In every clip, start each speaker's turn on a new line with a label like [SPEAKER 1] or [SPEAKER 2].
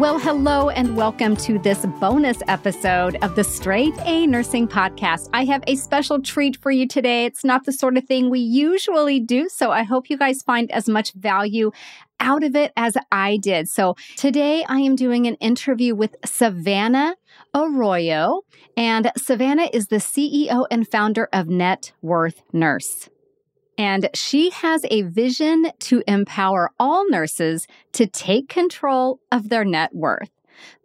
[SPEAKER 1] Well, hello and welcome to this bonus episode of the Straight A Nursing Podcast. I have a special treat for you today. It's not the sort of thing we usually do, so I hope you guys find as much value out of it as I did. So today I am doing an interview with Savannah Arroyo, and Savannah is the CEO and founder of Net Worth Nurse. And she has a vision to empower all nurses to take control of their net worth.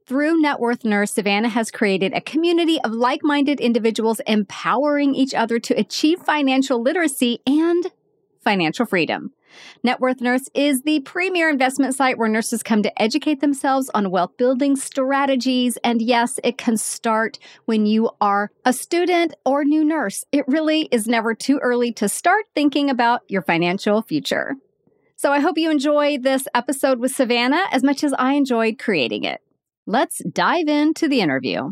[SPEAKER 1] Through Net Worth Nurse, Savannah has created a community of like minded individuals empowering each other to achieve financial literacy and financial freedom. Net Worth Nurse is the premier investment site where nurses come to educate themselves on wealth building strategies. And yes, it can start when you are a student or new nurse. It really is never too early to start thinking about your financial future. So I hope you enjoy this episode with Savannah as much as I enjoyed creating it. Let's dive into the interview.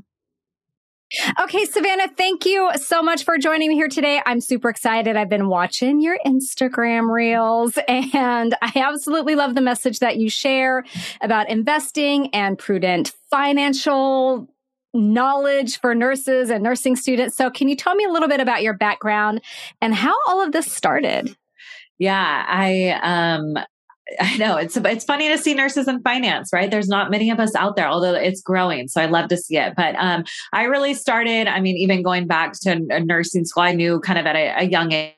[SPEAKER 1] Okay, Savannah, thank you so much for joining me here today. I'm super excited. I've been watching your Instagram reels and I absolutely love the message that you share about investing and prudent financial knowledge for nurses and nursing students. So, can you tell me a little bit about your background and how all of this started?
[SPEAKER 2] Yeah, I um I know it's it's funny to see nurses in finance, right? There's not many of us out there, although it's growing. So I love to see it. But um, I really started. I mean, even going back to nursing school, I knew kind of at a, a young age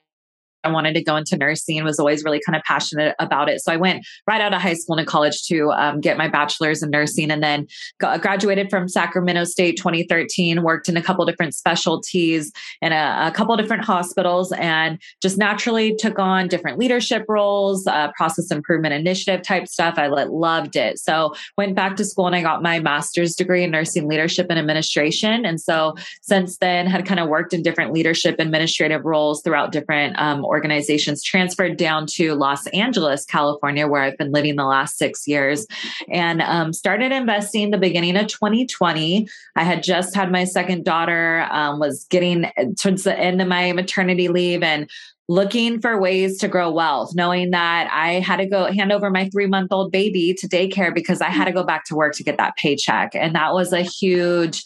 [SPEAKER 2] I wanted to go into nursing and was always really kind of passionate about it. So I went right out of high school and college to um, get my bachelor's in nursing and then got, graduated from Sacramento State 2013, worked in a couple different specialties in a, a couple different hospitals and just naturally took on different leadership roles, uh, process improvement initiative type stuff. I loved it. So went back to school and I got my master's degree in nursing leadership and administration. And so since then had kind of worked in different leadership administrative roles throughout different um, organizations transferred down to Los Angeles, California, where I've been living the last six years, and um, started investing the beginning of 2020. I had just had my second daughter, um, was getting towards the end of my maternity leave, and looking for ways to grow wealth, knowing that I had to go hand over my three month old baby to daycare because I had to go back to work to get that paycheck. And that was a huge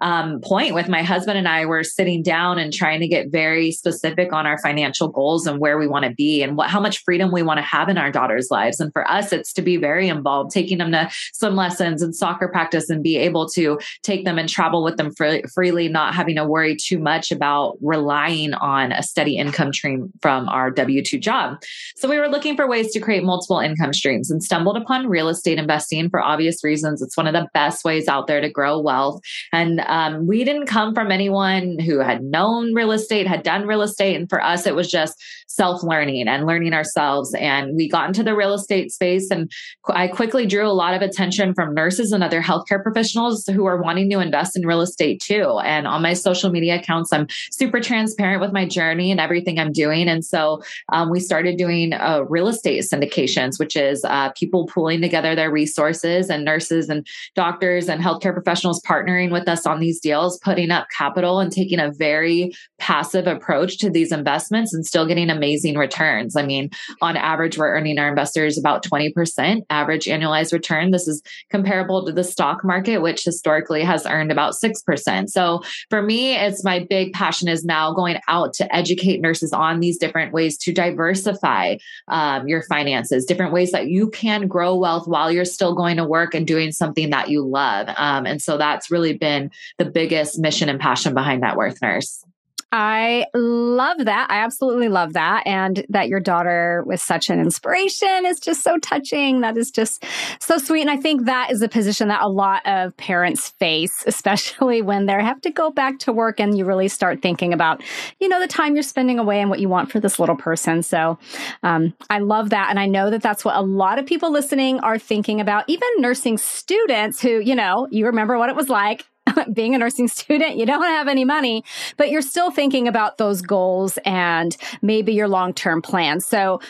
[SPEAKER 2] um, point with my husband and I were sitting down and trying to get very specific on our financial goals and where we want to be and what how much freedom we want to have in our daughters' lives. And for us, it's to be very involved, taking them to swim lessons and soccer practice and be able to take them and travel with them free, freely, not having to worry too much about relying on a steady income stream from our W 2 job. So we were looking for ways to create multiple income streams and stumbled upon real estate investing for obvious reasons. It's one of the best ways out there to grow wealth. And um, we didn't come from anyone who had known real estate, had done real estate. And for us, it was just self learning and learning ourselves. And we got into the real estate space. And I quickly drew a lot of attention from nurses and other healthcare professionals who are wanting to invest in real estate too. And on my social media accounts, I'm super transparent with my journey and everything I'm doing. And so um, we started doing uh, real estate syndications, which is uh, people pooling together their resources and nurses and doctors and healthcare professionals partnering with us on these deals, putting up capital and taking a very passive approach to these investments and still getting amazing returns. I mean, on average, we're earning our investors about 20% average annualized return. This is comparable to the stock market, which historically has earned about 6%. So for me, it's my big passion is now going out to educate nurses on these different ways to diversify um, your finances, different ways that you can grow wealth while you're still going to work and doing something that you love. Um, and so that's really been the biggest mission and passion behind Net Worth Nurse.
[SPEAKER 1] I love that. I absolutely love that. And that your daughter was such an inspiration is just so touching. That is just so sweet. And I think that is a position that a lot of parents face, especially when they have to go back to work and you really start thinking about, you know, the time you're spending away and what you want for this little person. So um, I love that. And I know that that's what a lot of people listening are thinking about, even nursing students who, you know, you remember what it was like being a nursing student, you don't have any money, but you're still thinking about those goals and maybe your long term plans. So,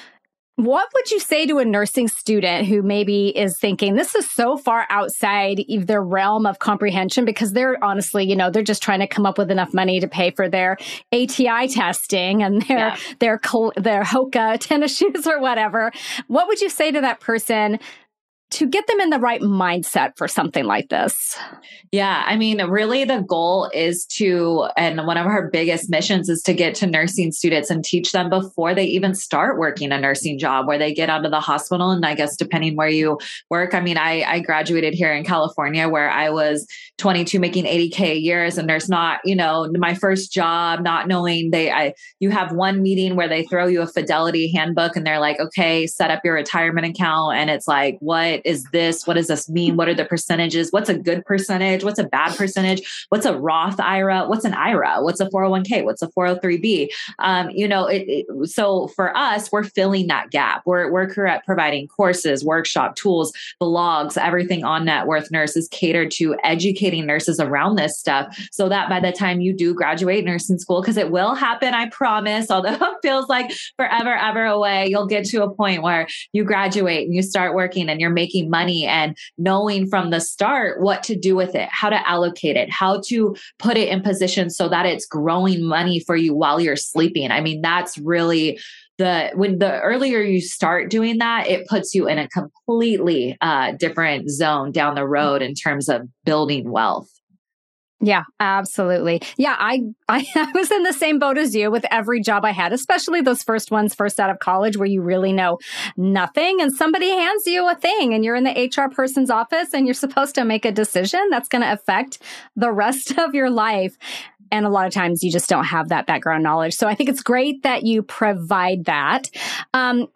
[SPEAKER 1] what would you say to a nursing student who maybe is thinking this is so far outside their realm of comprehension because they're honestly, you know, they're just trying to come up with enough money to pay for their ATI testing and their yeah. their their Hoka tennis shoes or whatever. What would you say to that person to get them in the right mindset for something like this?
[SPEAKER 2] Yeah, I mean, really, the goal is to, and one of our biggest missions is to get to nursing students and teach them before they even start working a nursing job, where they get out of the hospital. And I guess depending where you work, I mean, I, I graduated here in California where I was 22 making 80K a year as a nurse, not, you know, my first job, not knowing they, I, you have one meeting where they throw you a fidelity handbook and they're like, okay, set up your retirement account. And it's like, what is this? What does this mean? What are the percentages? What's a good percentage? What's a bad percentage? What's a Roth IRA? What's an IRA? What's a 401k? What's a 403b? Um, you know, it, it, so for us, we're filling that gap. We're, we're providing courses, workshop tools, blogs, everything on Net Worth Nurse is catered to educating nurses around this stuff so that by the time you do graduate nursing school, because it will happen, I promise, although it feels like forever, ever away, you'll get to a point where you graduate and you start working and you're making making money and knowing from the start what to do with it, how to allocate it, how to put it in position so that it's growing money for you while you're sleeping. I mean, that's really the when the earlier you start doing that, it puts you in a completely uh, different zone down the road in terms of building wealth.
[SPEAKER 1] Yeah, absolutely. Yeah, I, I, I was in the same boat as you with every job I had, especially those first ones, first out of college, where you really know nothing, and somebody hands you a thing, and you're in the HR person's office, and you're supposed to make a decision that's going to affect the rest of your life. And a lot of times you just don't have that background knowledge. So I think it's great that you provide that. Um,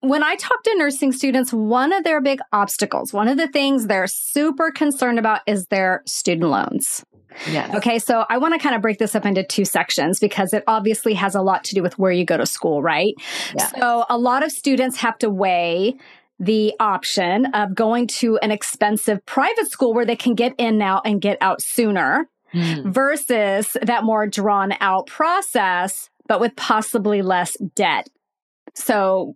[SPEAKER 1] when I talk to nursing students, one of their big obstacles, one of the things they're super concerned about is their student loans.
[SPEAKER 2] Yes.
[SPEAKER 1] Okay, so I want to kind of break this up into two sections because it obviously has a lot to do with where you go to school, right? Yeah. So a lot of students have to weigh the option of going to an expensive private school where they can get in now and get out sooner mm. versus that more drawn out process, but with possibly less debt. So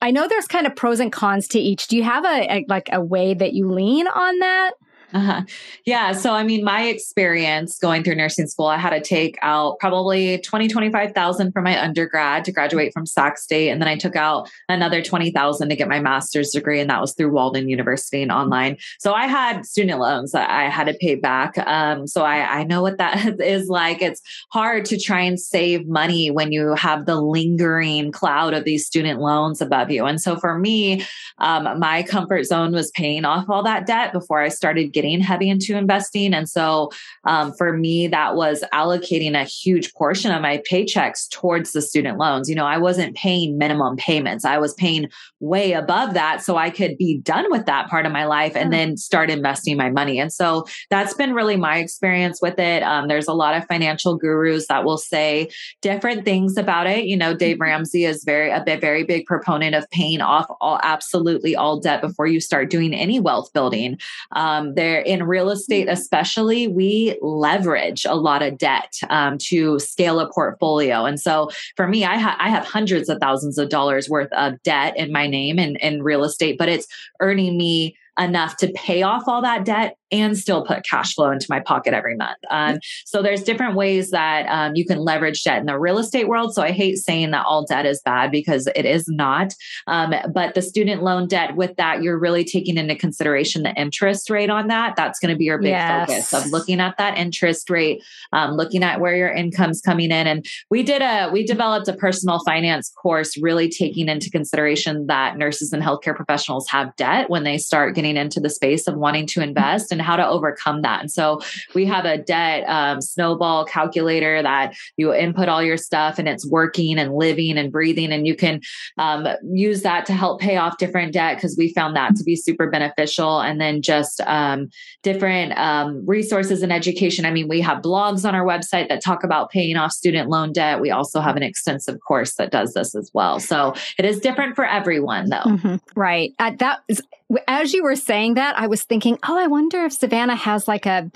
[SPEAKER 1] I know there's kind of pros and cons to each. Do you have a, a like a way that you lean on that?
[SPEAKER 2] Uh-huh. Yeah. So, I mean, my experience going through nursing school, I had to take out probably 20, 25,000 for my undergrad to graduate from Sac State. And then I took out another 20,000 to get my master's degree. And that was through Walden University and online. So I had student loans that I had to pay back. Um, so I, I know what that is like. It's hard to try and save money when you have the lingering cloud of these student loans above you. And so for me, um, my comfort zone was paying off all that debt before I started getting heavy into investing. And so um, for me, that was allocating a huge portion of my paychecks towards the student loans. You know, I wasn't paying minimum payments, I was paying way above that so I could be done with that part of my life and then start investing my money. And so that's been really my experience with it. Um, there's a lot of financial gurus that will say different things about it. You know, Dave mm-hmm. Ramsey is very a bit, very big proponent of paying off all absolutely all debt before you start doing any wealth building. Um, there where in real estate, mm-hmm. especially, we leverage a lot of debt um, to scale a portfolio. And so for me, I, ha- I have hundreds of thousands of dollars worth of debt in my name in, in real estate, but it's earning me enough to pay off all that debt and still put cash flow into my pocket every month. Um, so there's different ways that um, you can leverage debt in the real estate world. So I hate saying that all debt is bad because it is not. Um, but the student loan debt, with that, you're really taking into consideration the interest rate on that. That's going to be your big yes. focus of looking at that interest rate, um, looking at where your income's coming in. And we did a we developed a personal finance course, really taking into consideration that nurses and healthcare professionals have debt when they start getting into the space of wanting to invest and how to overcome that. And so we have a debt um, snowball calculator that you input all your stuff and it's working and living and breathing. And you can um, use that to help pay off different debt because we found that to be super beneficial. And then just um, different um, resources and education. I mean, we have blogs on our website that talk about paying off student loan debt. We also have an extensive course that does this as well. So it is different for everyone, though.
[SPEAKER 1] Mm-hmm. Right. Uh, that is as you were saying that, I was thinking, oh, I wonder if Savannah has like a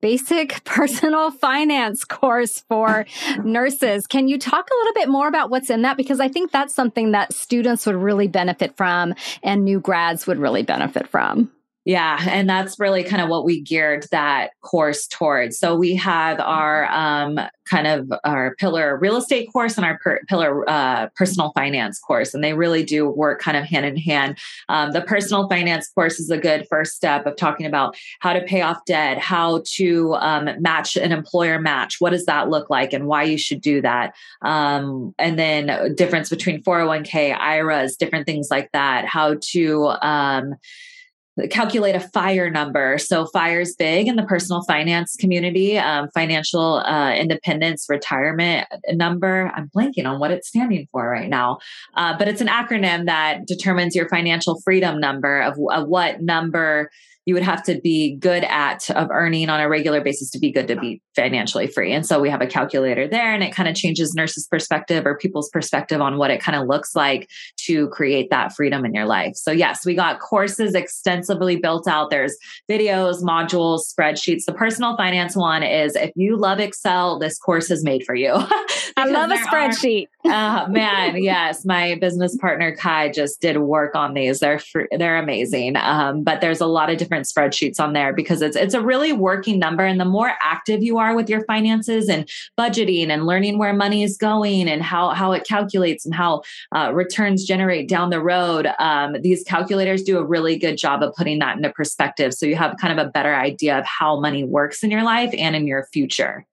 [SPEAKER 1] basic personal finance course for nurses. Can you talk a little bit more about what's in that? Because I think that's something that students would really benefit from and new grads would really benefit from.
[SPEAKER 2] Yeah, and that's really kind of what we geared that course towards. So we have our um, kind of our pillar real estate course and our per- pillar uh, personal finance course, and they really do work kind of hand in hand. Um, the personal finance course is a good first step of talking about how to pay off debt, how to um, match an employer match, what does that look like, and why you should do that, um, and then difference between 401k, IRAs, different things like that, how to um, calculate a fire number. So fire is big in the personal finance community, um, financial uh, independence retirement number. I'm blanking on what it's standing for right now, uh, but it's an acronym that determines your financial freedom number of, of what number you would have to be good at of earning on a regular basis to be good to be financially free. And so we have a calculator there and it kind of changes nurses' perspective or people's perspective on what it kind of looks like to create that freedom in your life. So yes, we got courses extensively built out. There's videos, modules, spreadsheets. The personal finance one is if you love Excel, this course is made for you.
[SPEAKER 1] I love a spreadsheet.
[SPEAKER 2] Are, uh, man, yes, my business partner Kai just did work on these. They're they're amazing. Um, but there's a lot of different different spreadsheets on there because it's it's a really working number. And the more active you are with your finances and budgeting and learning where money is going and how how it calculates and how uh, returns generate down the road um, these calculators do a really good job of putting that into perspective. So you have kind of a better idea of how money works in your life and in your future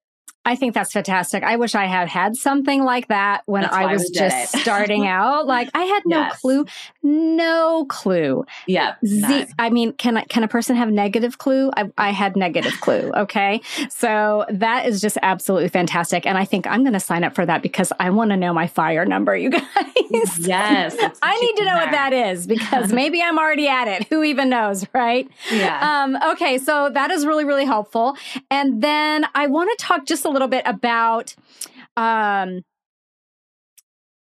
[SPEAKER 1] I think that's fantastic. I wish I had had something like that when that's I was just starting out. Like I had no yes. clue, no clue.
[SPEAKER 2] Yeah.
[SPEAKER 1] Z- I mean, can I, can a person have negative clue? I, I had negative clue. Okay. So that is just absolutely fantastic. And I think I'm going to sign up for that because I want to know my fire number, you guys.
[SPEAKER 2] Yes.
[SPEAKER 1] I need to know what that is because maybe I'm already at it. Who even knows? Right.
[SPEAKER 2] Yeah.
[SPEAKER 1] Um, okay. So that is really, really helpful. And then I want to talk just a little bit about um,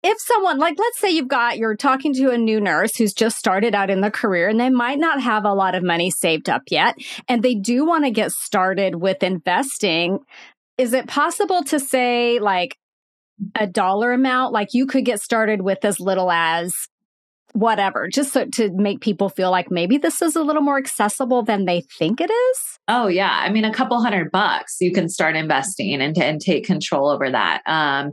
[SPEAKER 1] if someone like let's say you've got you're talking to a new nurse who's just started out in the career and they might not have a lot of money saved up yet and they do want to get started with investing is it possible to say like a dollar amount? Like you could get started with as little as whatever, just so to make people feel like maybe this is a little more accessible than they think it is?
[SPEAKER 2] Oh yeah, I mean a couple hundred bucks you can start investing and, and take control over that. Um,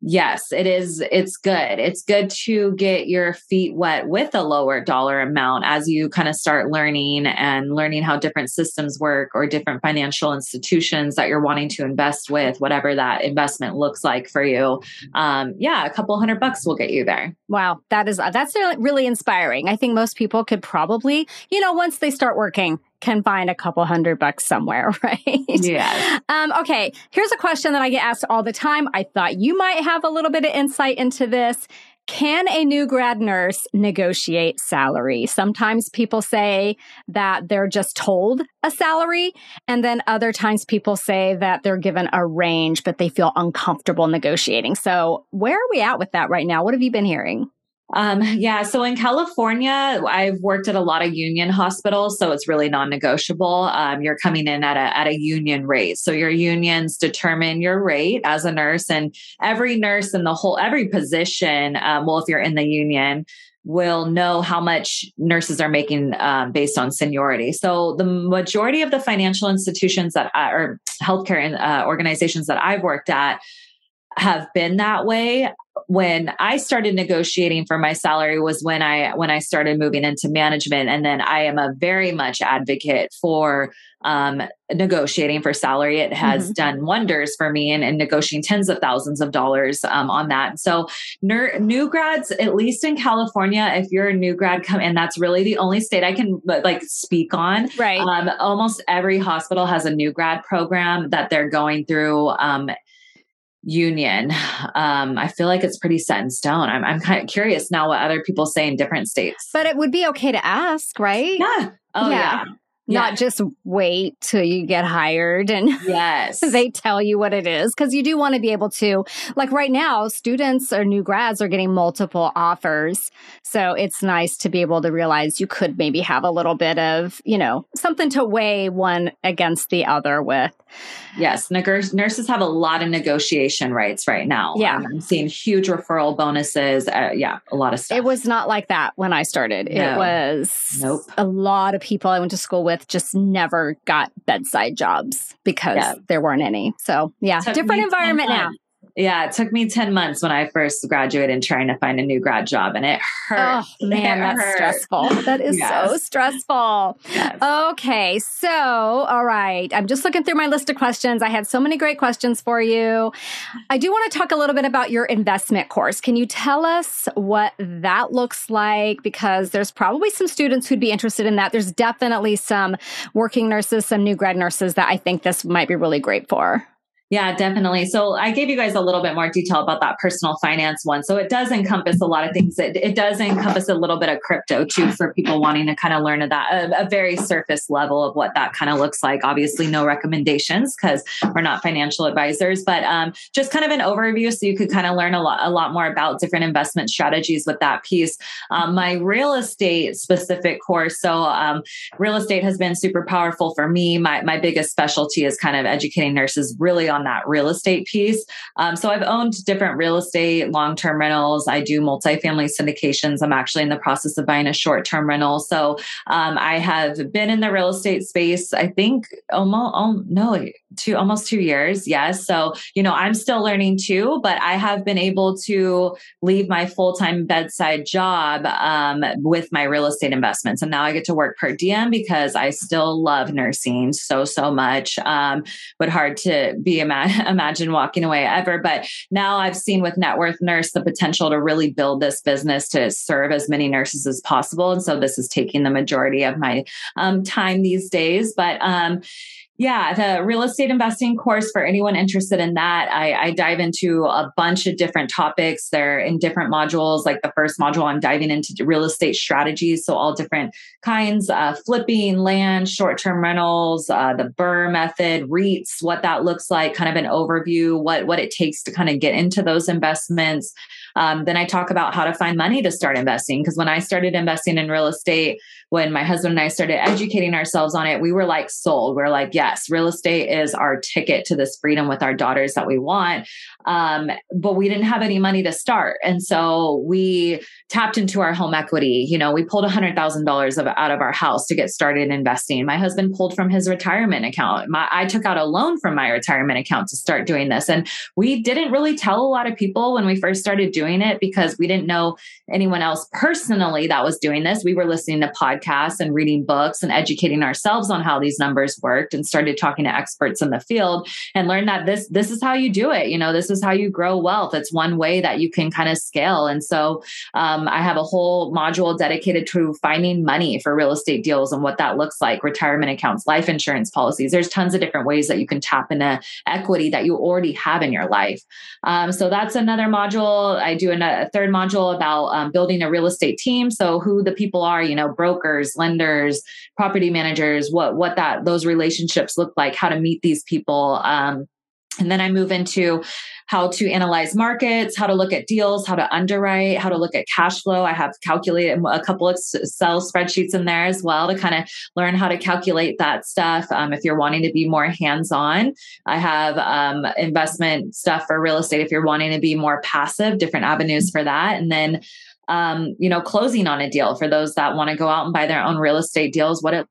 [SPEAKER 2] yes, it is. It's good. It's good to get your feet wet with a lower dollar amount as you kind of start learning and learning how different systems work or different financial institutions that you're wanting to invest with, whatever that investment looks like for you. Um, yeah, a couple hundred bucks will get you there.
[SPEAKER 1] Wow, that is that's really inspiring. I think most people could probably, you know, once they start working, can find a couple hundred bucks somewhere, right?
[SPEAKER 2] Yeah.
[SPEAKER 1] Um, okay. Here's a question that I get asked all the time. I thought you might have a little bit of insight into this. Can a new grad nurse negotiate salary? Sometimes people say that they're just told a salary, and then other times people say that they're given a range, but they feel uncomfortable negotiating. So, where are we at with that right now? What have you been hearing?
[SPEAKER 2] Um, yeah, so in California, I've worked at a lot of union hospitals, so it's really non-negotiable. Um, you're coming in at a at a union rate, so your unions determine your rate as a nurse, and every nurse in the whole every position, um, well, if you're in the union, will know how much nurses are making um, based on seniority. So the majority of the financial institutions that I, or healthcare uh, organizations that I've worked at have been that way. When i started negotiating for my salary was when i when i started moving into management. And then i am a very much advocate for um, negotiating for salary. It has mm-hmm. done wonders for me and, and, negotiating tens of thousands of dollars um, on that. So ner- new grads at least in california if you're a new grad come and that's really the only state i can like speak on
[SPEAKER 1] right.
[SPEAKER 2] um, almost every hospital has a new grad program that they're going through um, union. Um, I feel like it's pretty set in stone. I'm, I'm kind of curious now what other people say in different states.
[SPEAKER 1] But it would be okay to ask, right?
[SPEAKER 2] Yeah. Oh, yeah. yeah.
[SPEAKER 1] Not just wait till you get hired and
[SPEAKER 2] yes.
[SPEAKER 1] they tell you what it is because you do want to be able to like right now students or new grads are getting multiple offers. So it's nice to be able to realize you could maybe have a little bit of you know something to weigh one against the other with.
[SPEAKER 2] Yes nurses have a lot of negotiation rights right now.
[SPEAKER 1] Yeah.
[SPEAKER 2] Um, i'm seeing huge referral bonuses uh, yeah a lot of stuff.
[SPEAKER 1] it was not like that when i started. No. it was
[SPEAKER 2] nope.
[SPEAKER 1] a lot of people i went to school with just never got bedside jobs because yeah. there weren't any. So, yeah, different environment now.
[SPEAKER 2] Yeah, it took me 10 months when I first graduated and trying to find a new grad job and it hurt.
[SPEAKER 1] Oh, man, it that's hurt. stressful. That is yes. so stressful. Yes. Okay, so, all right. I'm just looking through my list of questions. I had so many great questions for you. I do want to talk a little bit about your investment course. Can you tell us what that looks like? Because there's probably some students who'd be interested in that. There's definitely some working nurses, some new grad nurses that I think this might be really great for.
[SPEAKER 2] Yeah, definitely. So I gave you guys a little bit more detail about that personal finance one. So it does encompass a lot of things. It, it does encompass a little bit of crypto too for people wanting to kind of learn of that, a, a very surface level of what that kind of looks like. Obviously, no recommendations because we're not financial advisors, but um, just kind of an overview so you could kind of learn a lot, a lot more about different investment strategies with that piece. Um, my real estate specific course. So um, real estate has been super powerful for me. My my biggest specialty is kind of educating nurses really on on that real estate piece. Um, so I've owned different real estate, long term rentals. I do multifamily syndications. I'm actually in the process of buying a short term rental. So um, I have been in the real estate space, I think almost, oh, no, two, almost two years. Yes. So, you know, I'm still learning too, but I have been able to leave my full time bedside job um, with my real estate investments. And now I get to work per diem because I still love nursing so, so much. Um, but hard to be ima- imagine walking away ever. But now I've seen with Net Worth Nurse the potential to really build this business to serve as many nurses as possible. And so this is taking the majority of my um, time these days. But um, yeah, the real estate investing course for anyone interested in that, I, I, dive into a bunch of different topics. They're in different modules. Like the first module, I'm diving into real estate strategies. So, all different kinds uh, flipping, land, short term rentals, uh, the BRRRR method, REITs, what that looks like, kind of an overview, what, what it takes to kind of get into those investments. Um, then I talk about how to find money to start investing. Because when I started investing in real estate, when my husband and I started educating ourselves on it, we were like sold. We are like, yes, real estate is our ticket to this freedom with our daughters that we want. Um, but we didn't have any money to start. And so we tapped into our home equity. You know, we pulled $100,000 out of our house to get started investing. My husband pulled from his retirement account. My, I took out a loan from my retirement account to start doing this. And we didn't really tell a lot of people when we first started doing it because we didn't know anyone else personally that was doing this. We were listening to podcasts and reading books and educating ourselves on how these numbers worked and started talking to experts in the field and learned that this this is how you do it. You know, this is how you grow wealth. It's one way that you can kind of scale. And so um, I have a whole module dedicated to finding money for real estate deals and what that looks like retirement accounts, life insurance policies. There's tons of different ways that you can tap into equity that you already have in your life. Um, so that's another module. I do a third module about um, building a real estate team. So who the people are, you know, brokers, lenders, property managers, what what that those relationships look like, how to meet these people. Um, and then I move into how to analyze markets, how to look at deals, how to underwrite, how to look at cash flow. I have calculated a couple of Excel spreadsheets in there as well to kind of learn how to calculate that stuff. Um, if you're wanting to be more hands on, I have um, investment stuff for real estate. If you're wanting to be more passive, different avenues for that. And then um, you know, closing on a deal for those that want to go out and buy their own real estate deals, what it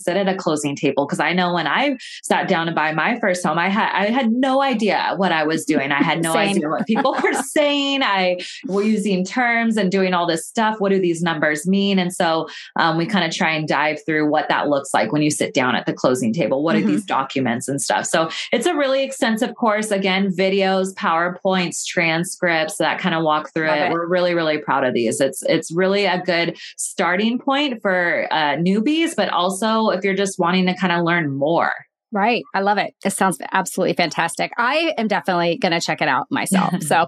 [SPEAKER 2] sit at a closing table because I know when I sat down to buy my first home, I had I had no idea what I was doing. I had no idea what people were saying. I were using terms and doing all this stuff. What do these numbers mean? And so um, we kind of try and dive through what that looks like when you sit down at the closing table. What mm-hmm. are these documents and stuff? So it's a really extensive course. Again, videos, powerpoints, transcripts that kind of walk through it. it. We're really really proud of these. It's it's really a good starting point for uh, newbies, but also if you're just wanting to kind of learn more.
[SPEAKER 1] Right. I love it. It sounds absolutely fantastic. I am definitely going to check it out myself. So,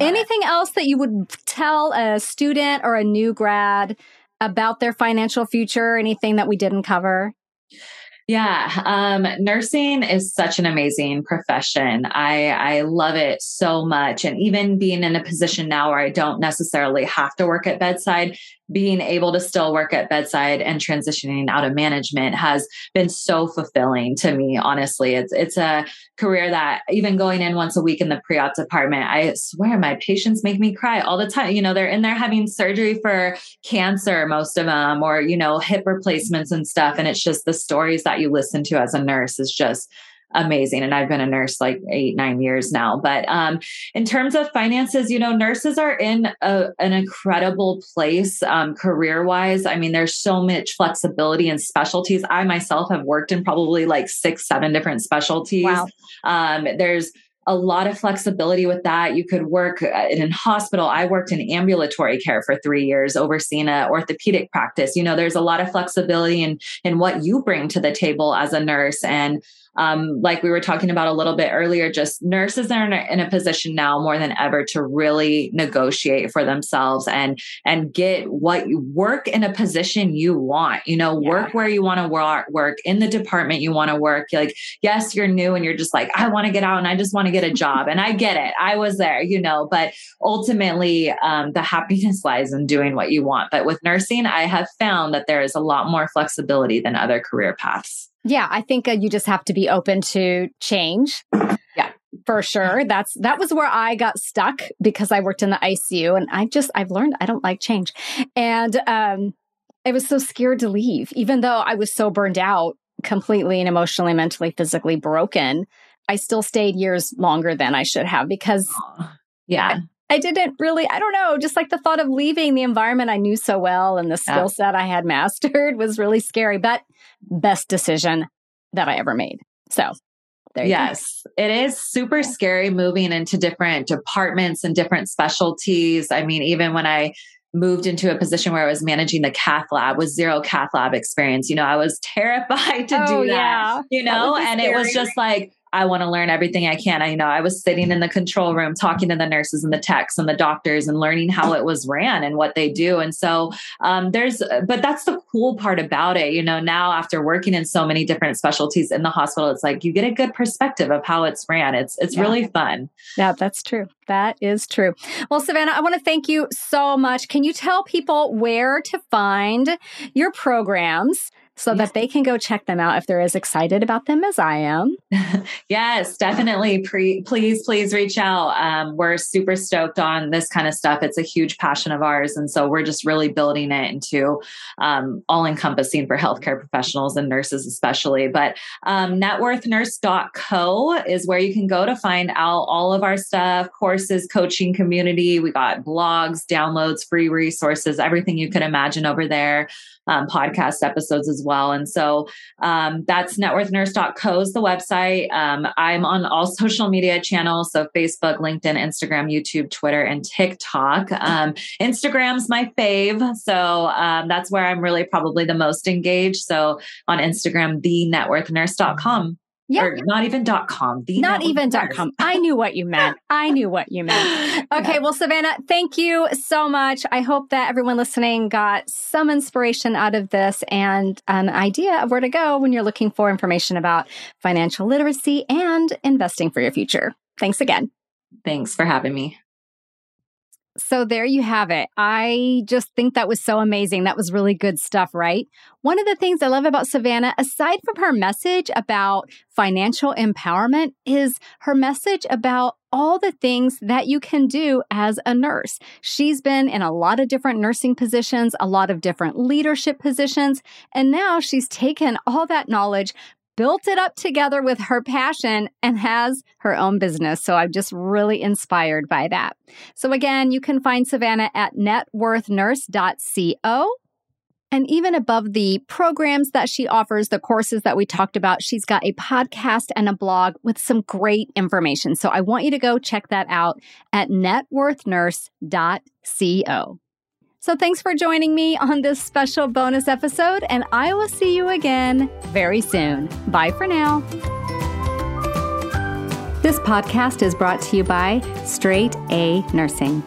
[SPEAKER 1] anything else that you would tell a student or a new grad about their financial future? Anything that we didn't cover?
[SPEAKER 2] Yeah, um, nursing is such an amazing profession. I I love it so much, and even being in a position now where I don't necessarily have to work at bedside, being able to still work at bedside and transitioning out of management has been so fulfilling to me. Honestly, it's it's a career that even going in once a week in the pre-op department, I swear my patients make me cry all the time. You know, they're in there having surgery for cancer, most of them, or you know, hip replacements and stuff, and it's just the stories that you listen to as a nurse is just amazing. And I've been a nurse like eight, nine years now. But um, in terms of finances, you know, nurses are in a, an incredible place um, career wise. I mean, there's so much flexibility and specialties. I myself have worked in probably like six, seven different specialties. Wow. Um, there's a lot of flexibility with that. You could work uh, in hospital. I worked in ambulatory care for three years, overseeing an orthopedic practice. You know, there's a lot of flexibility in in what you bring to the table as a nurse, and um, like we were talking about a little bit earlier, just nurses are in a, in a, position now more than ever to really negotiate for themselves and and get what you work in a position you want. You know, yeah. work where you want to work, work in the department you want to work. Like, yes, you're new and you're just like, I want to get out and I just want to get a job, and I get it. I was there, you know, but ultimately, um, the happiness lies in doing what you want. But with nursing, I have found that there is a lot more flexibility than other career paths.
[SPEAKER 1] Yeah, I think uh, you just have to be open to change.
[SPEAKER 2] Yeah.
[SPEAKER 1] For sure. That's that was where I got stuck because I worked in the ICU and I just I've learned I don't like change. And um I was so scared to leave even though I was so burned out completely and emotionally, mentally, physically broken. I still stayed years longer than I should have because
[SPEAKER 2] yeah.
[SPEAKER 1] I didn't really, I don't know, just like the thought of leaving the environment I knew so well and the skill set I had mastered was really scary, but best decision that I ever made. So
[SPEAKER 2] yes, go. it is super scary moving into different departments and different specialties. I mean, even when I moved into a position where I was managing the cath lab with zero cath lab experience, you know, I was terrified to
[SPEAKER 1] oh,
[SPEAKER 2] do that,
[SPEAKER 1] yeah.
[SPEAKER 2] you know, and it was just like, I want to learn everything I can. I you know I was sitting in the control room talking to the nurses and the techs and the doctors and learning how it was ran and what they do. And so um, there's, but that's the cool part about it. You know, now after working in so many different specialties in the hospital, it's like you get a good perspective of how it's ran. It's it's yeah. really fun.
[SPEAKER 1] Yeah, that's true. That is true. Well, Savannah, I want to thank you so much. Can you tell people where to find your programs? So that they can go check them out if they're as excited about them as I am.
[SPEAKER 2] yes, definitely. Pre- please, please reach out. Um, we're super stoked on this kind of stuff. It's a huge passion of ours. And so we're just really building it into um, all encompassing for healthcare professionals and nurses, especially. But um, networthnurse.co is where you can go to find out all of our stuff courses, coaching community. We got blogs, downloads, free resources, everything you could imagine over there um, podcast episodes as well. And so um, that's networthnurse.co is the website. Um, I'm on all social media channels. So Facebook, LinkedIn, Instagram, YouTube, Twitter, and TikTok. Um, Instagram's my fave. So um, that's where I'm really probably the most engaged. So on Instagram, thenetworthnurse.com. Yeah. Or not even dot com.
[SPEAKER 1] The not even dot com. I knew what you meant. I knew what you meant. Okay. Well, Savannah, thank you so much. I hope that everyone listening got some inspiration out of this and an idea of where to go when you're looking for information about financial literacy and investing for your future. Thanks again.
[SPEAKER 2] Thanks for having me.
[SPEAKER 1] So there you have it. I just think that was so amazing. That was really good stuff, right? One of the things I love about Savannah, aside from her message about financial empowerment, is her message about all the things that you can do as a nurse. She's been in a lot of different nursing positions, a lot of different leadership positions, and now she's taken all that knowledge, built it up together with her passion and has her own business. So I'm just really inspired by that. So again, you can find Savannah at networthnurse.co. And even above the programs that she offers, the courses that we talked about, she's got a podcast and a blog with some great information. So I want you to go check that out at networthnurse.co. So thanks for joining me on this special bonus episode, and I will see you again very soon. Bye for now. This podcast is brought to you by Straight A Nursing.